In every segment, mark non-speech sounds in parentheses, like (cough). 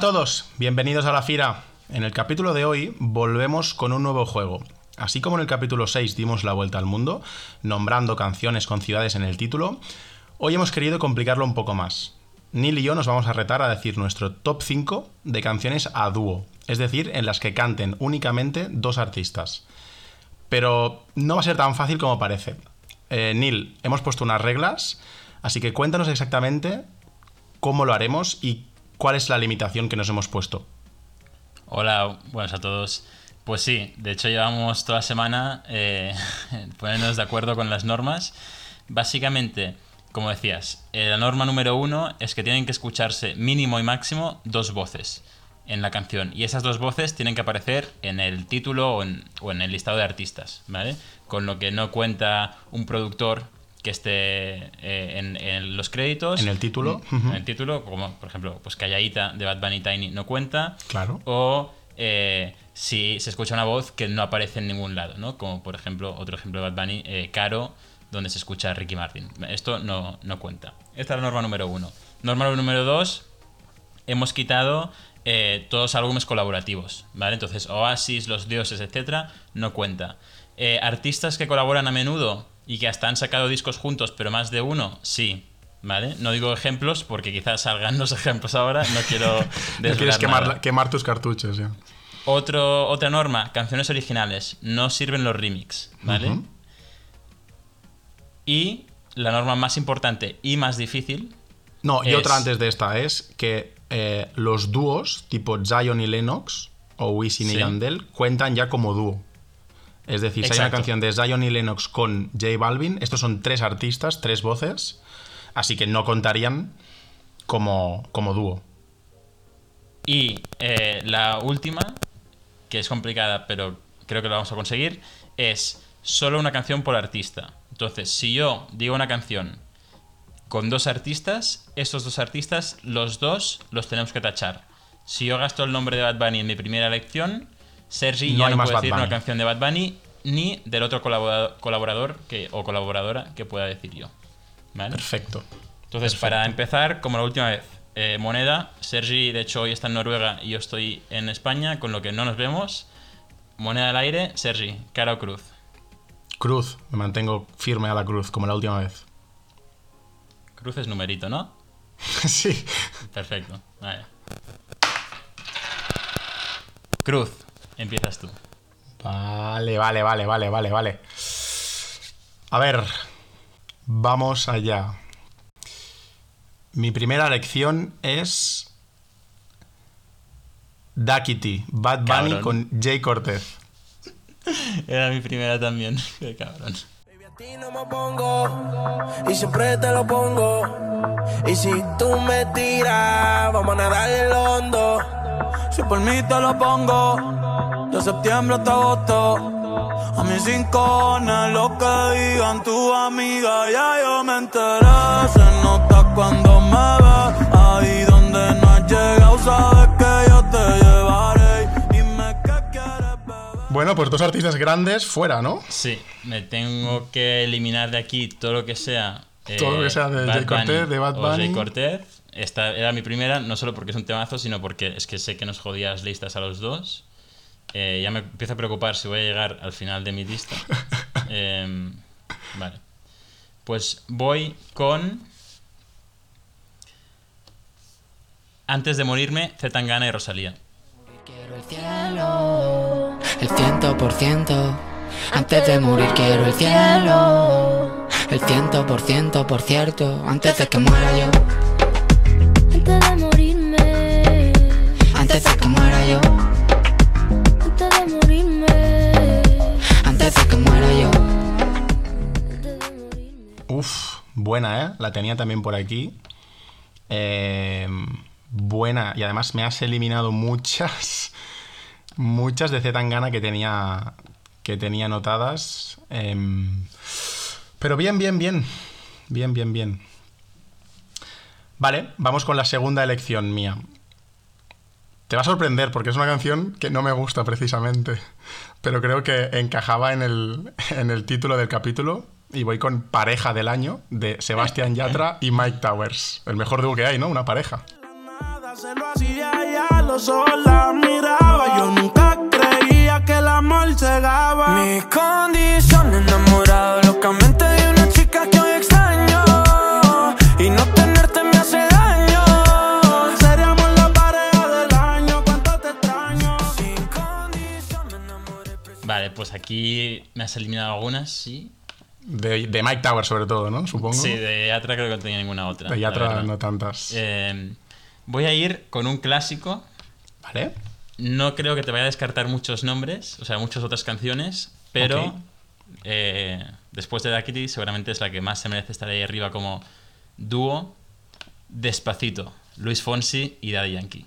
A todos, bienvenidos a la Fira. En el capítulo de hoy volvemos con un nuevo juego. Así como en el capítulo 6 dimos la vuelta al mundo, nombrando canciones con ciudades en el título, hoy hemos querido complicarlo un poco más. Neil y yo nos vamos a retar a decir nuestro top 5 de canciones a dúo, es decir, en las que canten únicamente dos artistas. Pero no va a ser tan fácil como parece. Eh, Neil, hemos puesto unas reglas, así que cuéntanos exactamente cómo lo haremos y cuál es la limitación que nos hemos puesto. Hola, buenas a todos. Pues sí, de hecho llevamos toda la semana eh, (laughs) ponernos de acuerdo con las normas. Básicamente, como decías, eh, la norma número uno es que tienen que escucharse mínimo y máximo dos voces en la canción. Y esas dos voces tienen que aparecer en el título o en, el listado de artistas, ¿vale? Con lo que no cuenta un productor que esté eh, en, los créditos. En el título. En el título, como por ejemplo, pues Calladita de Bad Bunny Tiny no cuenta. Claro. O eh, si se escucha una voz que no aparece en ningún lado, ¿no? Como por ejemplo, otro ejemplo de Bad Bunny, eh, Caro, donde se escucha Ricky Martin. Esto no, no cuenta. Esta es la norma número uno. Norma número dos, hemos quitado todos álbumes colaborativos, ¿vale? Entonces, Oasis, Los Dioses, etcétera, no cuenta. Artistas que colaboran a menudo y que hasta han sacado discos juntos, pero más de uno, sí, ¿vale? No digo ejemplos porque quizás salgan los (laughs) ejemplos ahora, no quiero (laughs) No quieres quemar, quemar, tus cartuchos, ya. Otro, otra norma, canciones originales, no sirven los remix, ¿vale? Y la norma más importante y más difícil. No, y otra antes de esta es que eh, los dúos, tipo Zion y Lennox, o Wisin y Yandel, cuentan ya como dúo. Es decir, si hay una canción de Zion y Lennox con J Balvin, estos son tres artistas, tres voces, así que no contarían como, como dúo. Y eh, la última, que es complicada, pero creo que lo vamos a conseguir, es solo una canción por artista. Entonces, si yo digo una canción con dos artistas, estos dos artistas, los dos los tenemos que tachar. Si yo gasto el nombre de Bad Bunny en mi primera elección, Sergi ya no puede decir una canción de Bad Bunny ni del otro colaborador, que, o colaboradora que pueda decir yo. Perfecto. Entonces, para empezar, como la última vez, eh, moneda. Sergi, de hecho, hoy está en Noruega y yo estoy en España, con lo que no nos vemos. Moneda al aire, Sergi, cara o cruz. Cruz, me mantengo firme a la cruz, como la última vez. Cruz es numerito, ¿no? (laughs) sí. Perfecto. Cruz, empiezas tú. Vale, vale, vale, vale, vale, vale. A ver, vamos allá. Mi primera lección es Duckity, Bad Bunny con Jay Cortez. (laughs) Era mi primera también. (laughs) Qué cabrón no me pongo y siempre te lo pongo. Y si tú me tiras, vamos a nadar el hondo. Si por mí te lo pongo, de septiembre hasta agosto. A mis cinco lo que digan tu amiga, ya yo me enteré. Se nota cuando me ves, ahí donde no has llegado, sabes que yo te llevaré. Bueno, pues dos artistas grandes fuera, ¿no? Sí, me tengo que eliminar de aquí todo lo que sea. todo lo que sea de Jay Cortez, de Bad Bunny. Jay Cortez. Esta era mi primera, no solo porque es un temazo, sino porque es que sé que nos jodías listas a los dos. Eh, ya me empiezo a preocupar si voy a llegar al final de mi lista. (laughs) Em, vale. Pues voy con. Antes de morirme, Zetangana y Rosalía. Quiero el cielo, el ciento por ciento. Antes de morir quiero el cielo, el ciento por ciento, por cierto. Antes de que muera yo. Antes de que muera yo. Antes de morirme. Antes de que muera yo. Uf, buena, ¿eh? La tenía también por aquí. Eh buena y además me has eliminado muchas, (laughs) muchas de Zetangana que tenía, que tenía anotadas. Em, pero bien, bien, bien. Bien, bien, bien. Vale, vamos con la segunda elección mía. Te va a sorprender porque es una canción que no me gusta precisamente, pero creo que encajaba en el, en el título del capítulo y voy con Pareja del Año de Sebastián Yatra y Mike Towers. El mejor dúo que hay, ¿no? Una pareja Se lo hacía ya, los ojos la miraba. Yo nunca creía que el amor cegaba. Mis condiciones enamorado pues aquí me has eliminado algunas, sí. De, de Mike Tower, sobre todo, ¿no? Supongo. Sí, de Yatra creo que no tenía ninguna otra. De Yatra no tantas. Eh, voy a ir con un clásico. Vale. No creo que te vaya a descartar muchos nombres, o sea, muchas otras canciones, pero eh, después de Daquiti seguramente es la que más se merece estar ahí arriba como dúo. Despacito, Luis Fonsi y Daddy Yankee.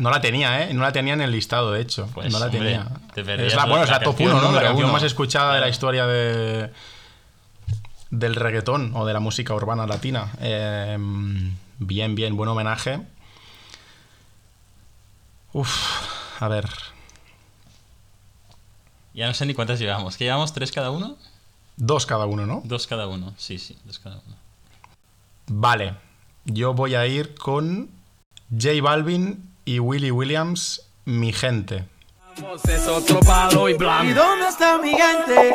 no la tenía, ¿eh? No la tenía en el listado, de hecho. Pues, no la hombre, tenía. te es la, bueno, es la la top canción 1, ¿no? La canción uno. más escuchada de la historia de del reggaetón o de la música urbana latina. Eh, bien, bien, buen homenaje. Uf, a ver. Ya no sé ni cuántas llevamos. ¿Que llevamos tres cada uno? Dos cada uno, ¿no? Dos cada uno, sí, sí, dos cada uno. Vale. Yo voy a ir con J Balvin y Willy Williams, mi gente. es otro palo y blanco. ¿Y dónde está mi gente?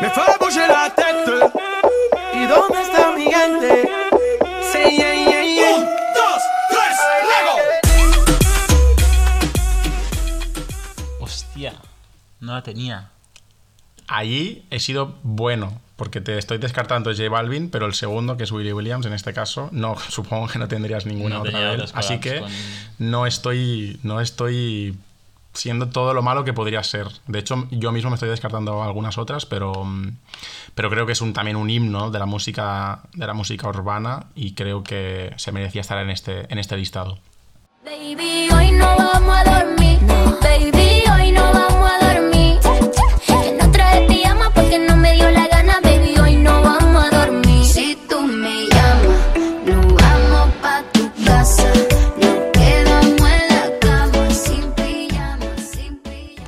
Me fue a bouger la tête. ¿Y dónde está mi gente? Sí, yeah, yeah, yeah. Un, dos, tres, Hostia, no la tenía. Allí he sido bueno, porque te estoy descartando J Balvin, pero el segundo, que es Willy Williams en este caso, no, (laughs) supongo que no tendrías ninguna No otra de él. Así que con- no estoy, no estoy siendo todo lo malo que podría ser. De hecho, yo mismo me estoy descartando algunas otras, pero, mm, pero creo que es un, también un himno de la música, de la música urbana y creo que se merecía estar en este, en este listado. Baby, hoy no vamos a dormir. Baby,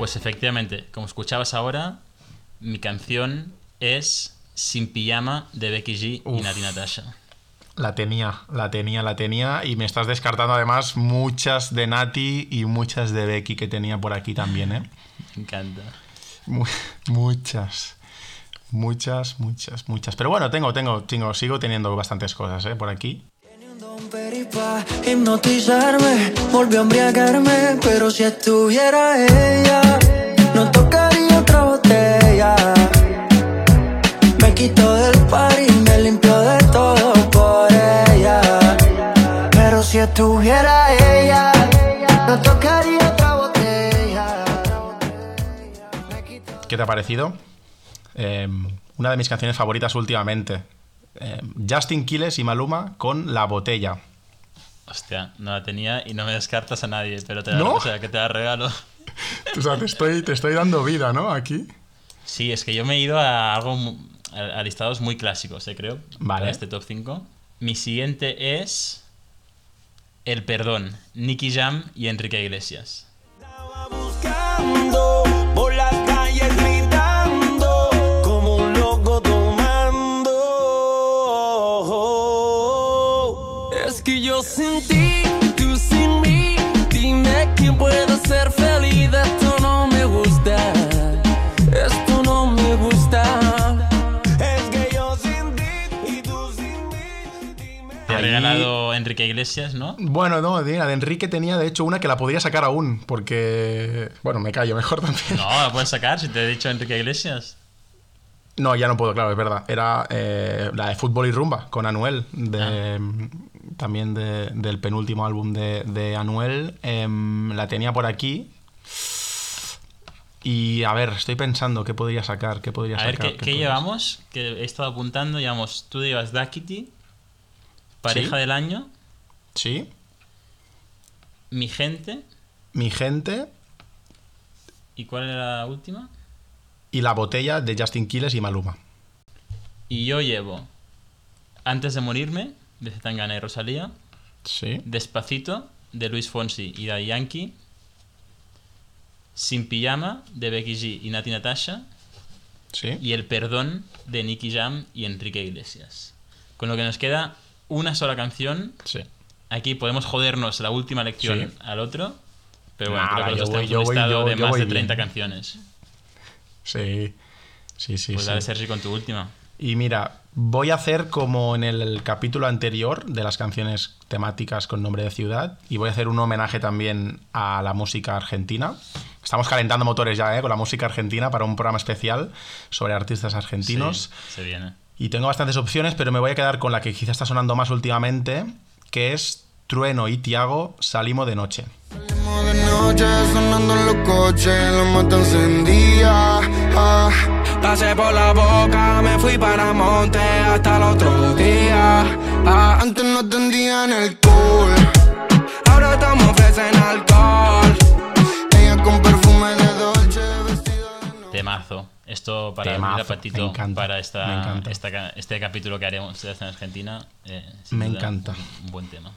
Pues efectivamente, como escuchabas ahora, mi canción es Sin Pijama de Becky G y. Nati Natasha. La tenía, la tenía, la tenía y me estás descartando además muchas de Nati y muchas de Becky que tenía por aquí también, ¿eh? (laughs) Me encanta. Mu- muchas. Muchas, muchas, muchas. Pero bueno, tengo, tengo, tengo, sigo teniendo bastantes cosas, ¿eh? Por aquí. Hipnotizarme, volvió a embriagarme, pero si estuviera ella, no tocaría otra botella. Me quitó del party, me limpió de todo por ella. Pero si estuviera ella, no tocaría otra botella. ¿Qué te ha parecido? Eh, una de mis canciones favoritas últimamente. Eh, Justin Quiles y Maluma con La Botella. Hostia, no la tenía y no me descartas a nadie, pero te ¿No? o sea, que te la regalo. (laughs) O sea, te estoy, te estoy dando vida, ¿no? Aquí. Sí, es que yo me he ido a algo a listados muy clásicos, eh, creo. Vale. Para este top 5. Mi siguiente es El Perdón, Nicky Jam y Enrique Iglesias. Sin ti, tú sin mí, dime quién puede ser feliz. Esto no me gusta, esto no me gusta. Es que yo sin ti y tú sin mí, dime. Te ha regalado Enrique Iglesias, ¿no? Bueno, no, mira, de Enrique tenía de hecho una que la podría sacar aún, porque. Bueno, me callo mejor también. No, la puedes sacar si te he dicho Enrique Iglesias. No, ya no puedo, claro, es verdad. Era eh, la de Fútbol y Rumba con Anuel, de, también de- del penúltimo álbum de, de Anuel. Em, la tenía por aquí. Y a ver, estoy pensando qué podría sacar, qué podría A sacar. ver, ¿qué, llevamos? Que he estado apuntando, llevamos, tú llevas Dakiti, Pareja Sí. del Año. Sí, Mi Gente, mi gente. ¿y cuál era la última? Y La botella de Justin Quiles y Maluma. Y yo llevo Antes de morirme, de Zetangana y Rosalía. Sí. Despacito, de Luis Fonsi y Daddy Yankee. Sin pijama, de Becky G y Nati Natasha. Sí. Y El perdón, de Nicky Jam y Enrique Iglesias. Con lo que nos queda una sola canción. Sí. Aquí podemos jodernos la última lección Sí. al otro. Pero bueno, Nada, creo que yo los voy- yo yo- de más de 30 bien. canciones. Sí. Sí, sí, Pues sí. dale, Sergi, con tu última. Y mira, voy a hacer como en el capítulo anterior de las canciones temáticas con nombre de ciudad y voy a hacer un homenaje también a la música argentina. Estamos calentando motores ya, ¿eh? Con la música argentina para un programa especial sobre artistas argentinos. Sí, se viene. Y tengo bastantes opciones, pero me voy a quedar con la que quizá está sonando más últimamente, que es Trueno y Tiago, Salimos de Noche. De noche sonando en los coches, la mata encendida. Ah. Pasé por la boca, me fui para monte hasta el otro día. Ah, Antes no tendían el cool, ahora estamos ofrecen alcohol. ella con perfume de Dolce, vestida de. Temazo. Esto para Temazo, apetito me encanta, para esta, esta ca- este capítulo que haremos de en Argentina. eh, Me duda, encanta. Un, un buen tema.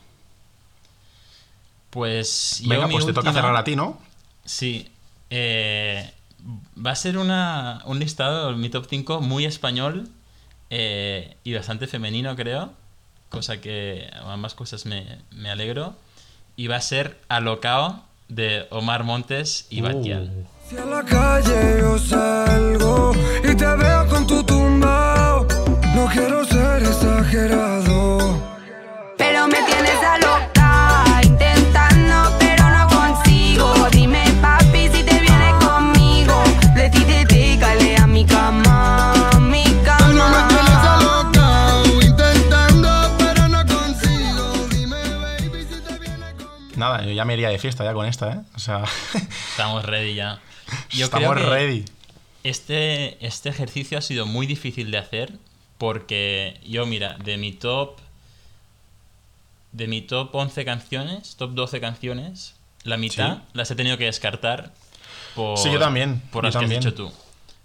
Pues yo Venga, mi pues te toca última- cerrar a ti, ¿no? Sí. eh, va a ser una, un listado, mi top 5, muy español eh, y bastante femenino, creo. Cosa que ambas cosas me, me alegro. Y va a ser Alocao de Omar Montes y Batial. Uh. Si a la calle yo salgo y te veo con tu tumbao, no quiero ser exagerado. Ya me iría de fiesta ya con esta, ¿eh? O sea, (laughs) Estamos ready ya. Yo estamos creo que ready. Este, este ejercicio ha sido muy difícil de hacer porque yo, mira, de mi top. De mi top 11 canciones, top 12 canciones, la mitad Sí. las he tenido que descartar por, Sí, yo también, por yo las también. que has dicho tú.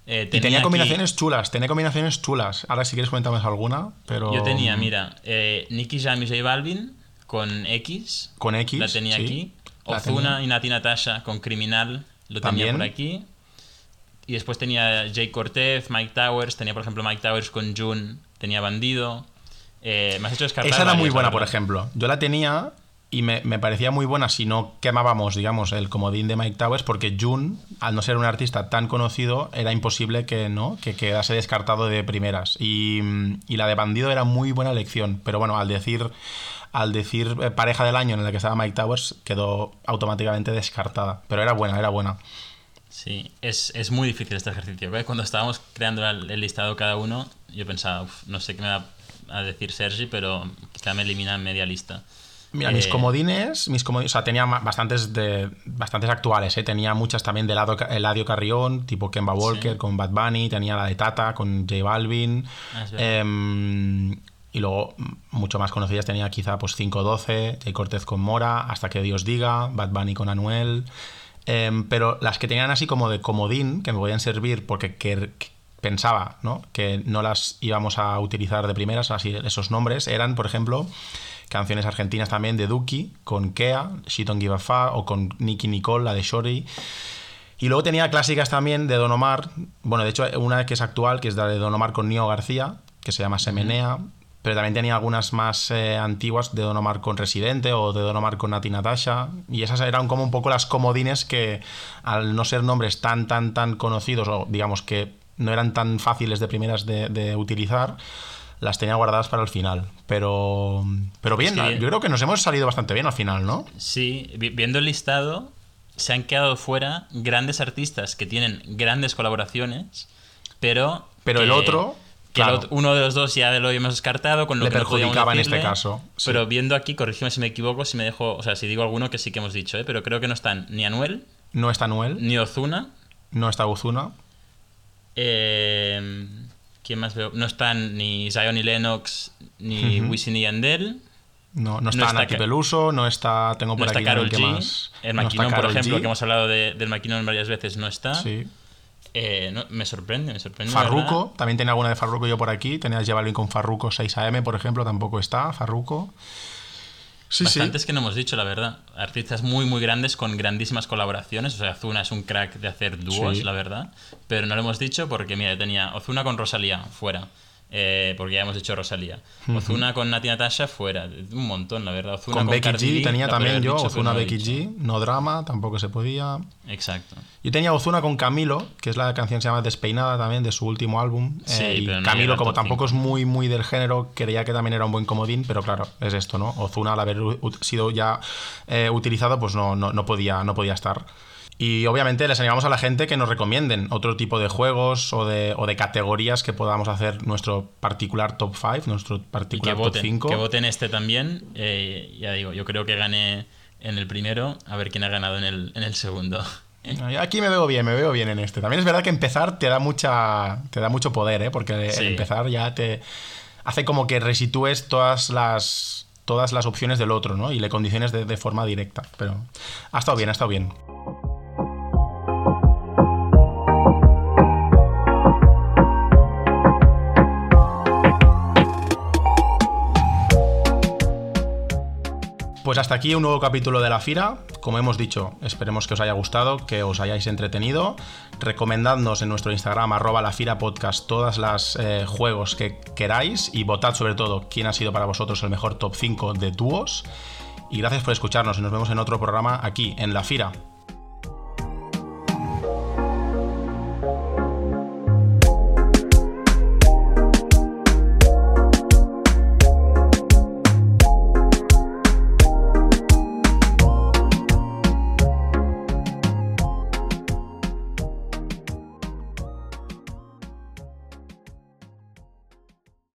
Eh, Y tenía aquí- combinaciones chulas, tenía combinaciones chulas. Ahora si quieres comentarnos alguna, pero... Yo tenía, mira, eh, Nicky Jam y J Balvin con X. Con X, La tenía sí. aquí. Ozuna y Nati Natasha con Criminal. Lo tenía por aquí. Y después tenía Jay Cortez, Mike Towers. Tenía, por ejemplo, Mike Towers con June. Tenía Bandido. Eh, me has hecho descartar Esa era muy buena, por ejemplo. Yo la tenía y me, me parecía muy buena si no quemábamos, digamos, el comodín de Mike Towers, porque June, al no ser un artista tan conocido, era imposible que no que quedase descartado de primeras. Y, y la de Bandido era muy buena elección, pero bueno, al decir al decir eh, pareja del año en la que estaba Mike Towers, quedó automáticamente descartada. Pero era buena, era buena. Sí, es, es muy difícil este ejercicio. ¿ves? Cuando estábamos creando el, listado cada uno, yo pensaba, "Uf, no sé qué me va a decir Sergi, pero quizá me elimina en media lista. Mira, mis Eh, comodines, mis comodines, o sea, tenía bastantes de bastantes actuales, ¿eh? tenía muchas también de Eladio, Eladio Carrión, tipo Kemba Walker Sí. con Bad Bunny, tenía la de Tata con J Balvin, Ah, y luego mm, mucho más conocidas tenía quizá pues 512, Jay Cortez con Mora, Hasta que Dios diga, Bad Bunny con Anuel, em, pero las que tenían así como de comodín, que me podían servir porque que- que pensaba ¿no? que no las íbamos a utilizar de primeras, así esos nombres, eran, por ejemplo, canciones argentinas también de Duki, con Kea, She Don't Give a Fuck, o con Nicky Nicole, la de Shorty. Y luego tenía clásicas también de Don Omar, bueno, de hecho una que es actual, que es la de Don Omar con Nio García, que se llama Semenea, pero también tenía algunas más eh, antiguas de Don Omar con Residente o de Don Omar con Nati Natasha, y esas eran como un poco las comodines que al no ser nombres tan, tan, tan conocidos, o digamos que no eran tan fáciles de primeras de, de utilizar, las tenía guardadas para el final. Pero, pero bien, yo creo que nos hemos salido bastante bien al final, ¿no? Sí, vi- viendo el listado, se han quedado fuera grandes artistas que tienen grandes colaboraciones, pero. Pero el otro, Que el claro. otro- uno de los dos ya lo hemos descartado, con lo Le que no perjudicaba en este caso, sí. Pero viendo aquí, corrígeme si me equivoco, si me dejo. O sea, si digo alguno que sí que hemos dicho, ¿eh? pero creo que no están ni Anuel, No está Noel, ni Ozuna. no está Ozuna. eh, ¿Quién más veo? No están ni Zion y Lennox, ni Wisin y Yandel. No, no No está está Nati Peluso, no está. Tengo No por está aquí Carol ¿qué G. más? El No está Maquinón, por ejemplo, G. que hemos hablado de- del Maquinón varias veces, no está. Sí. Eh, no, me sorprende, me sorprende. Farruko, también tenía alguna de Farruko yo por aquí. Tenías Javelin con Farruko 6am, por ejemplo, tampoco está. Farruko. Sí, Bastantes sí. que no hemos dicho, la verdad. Artistas muy, muy grandes con grandísimas colaboraciones. O sea, Ozuna es un crack de hacer dúos, Sí. la verdad. Pero no lo hemos dicho porque, mira, tenía Ozuna con Rosalía, fuera. Eh, porque ya hemos dicho Rosalía. Ozuna con Nati Natasha, fuera. Un montón, la verdad. Ozuna Con Becky Cardi G tenía también yo, Ozuna no Becky. G, no drama, tampoco se podía. Exacto. Yo tenía Ozuna con Camilo, que es la canción que se llama Despeinada también, de su último álbum. Sí, Eh, y pero no llega Camilo, como tampoco es muy, muy del género, creía que también era un buen comodín, pero claro, es esto, ¿no? Ozuna, al haber sido ya eh, utilizado, pues no, no, no podía, no podía estar. Y obviamente les animamos a la gente que nos recomienden otro tipo de juegos o de, o de categorías que podamos hacer nuestro particular top 5, nuestro Y que particular top voten, 5. que voten este también. Eh, ya digo, yo creo que gané en el primero, a ver quién ha ganado en el, en el segundo. Aquí me veo bien, me veo bien en este. También es verdad que empezar te da mucha te da mucho poder, ¿eh? Porque Sí. empezar ya te hace como que resitúes todas las todas las opciones del otro, ¿no? Y le condiciones de, de forma directa. Pero ha estado bien, ha estado bien. Pues hasta aquí un nuevo capítulo de La Fira. Como hemos dicho, esperemos que os haya gustado, que os hayáis entretenido. Recomendadnos en nuestro Instagram, arroba La Fira Podcast, todos los juegos que queráis y votad sobre todo quién ha sido para vosotros el mejor top 5 de dúos. Y gracias por escucharnos y nos vemos en otro programa aquí, en La Fira.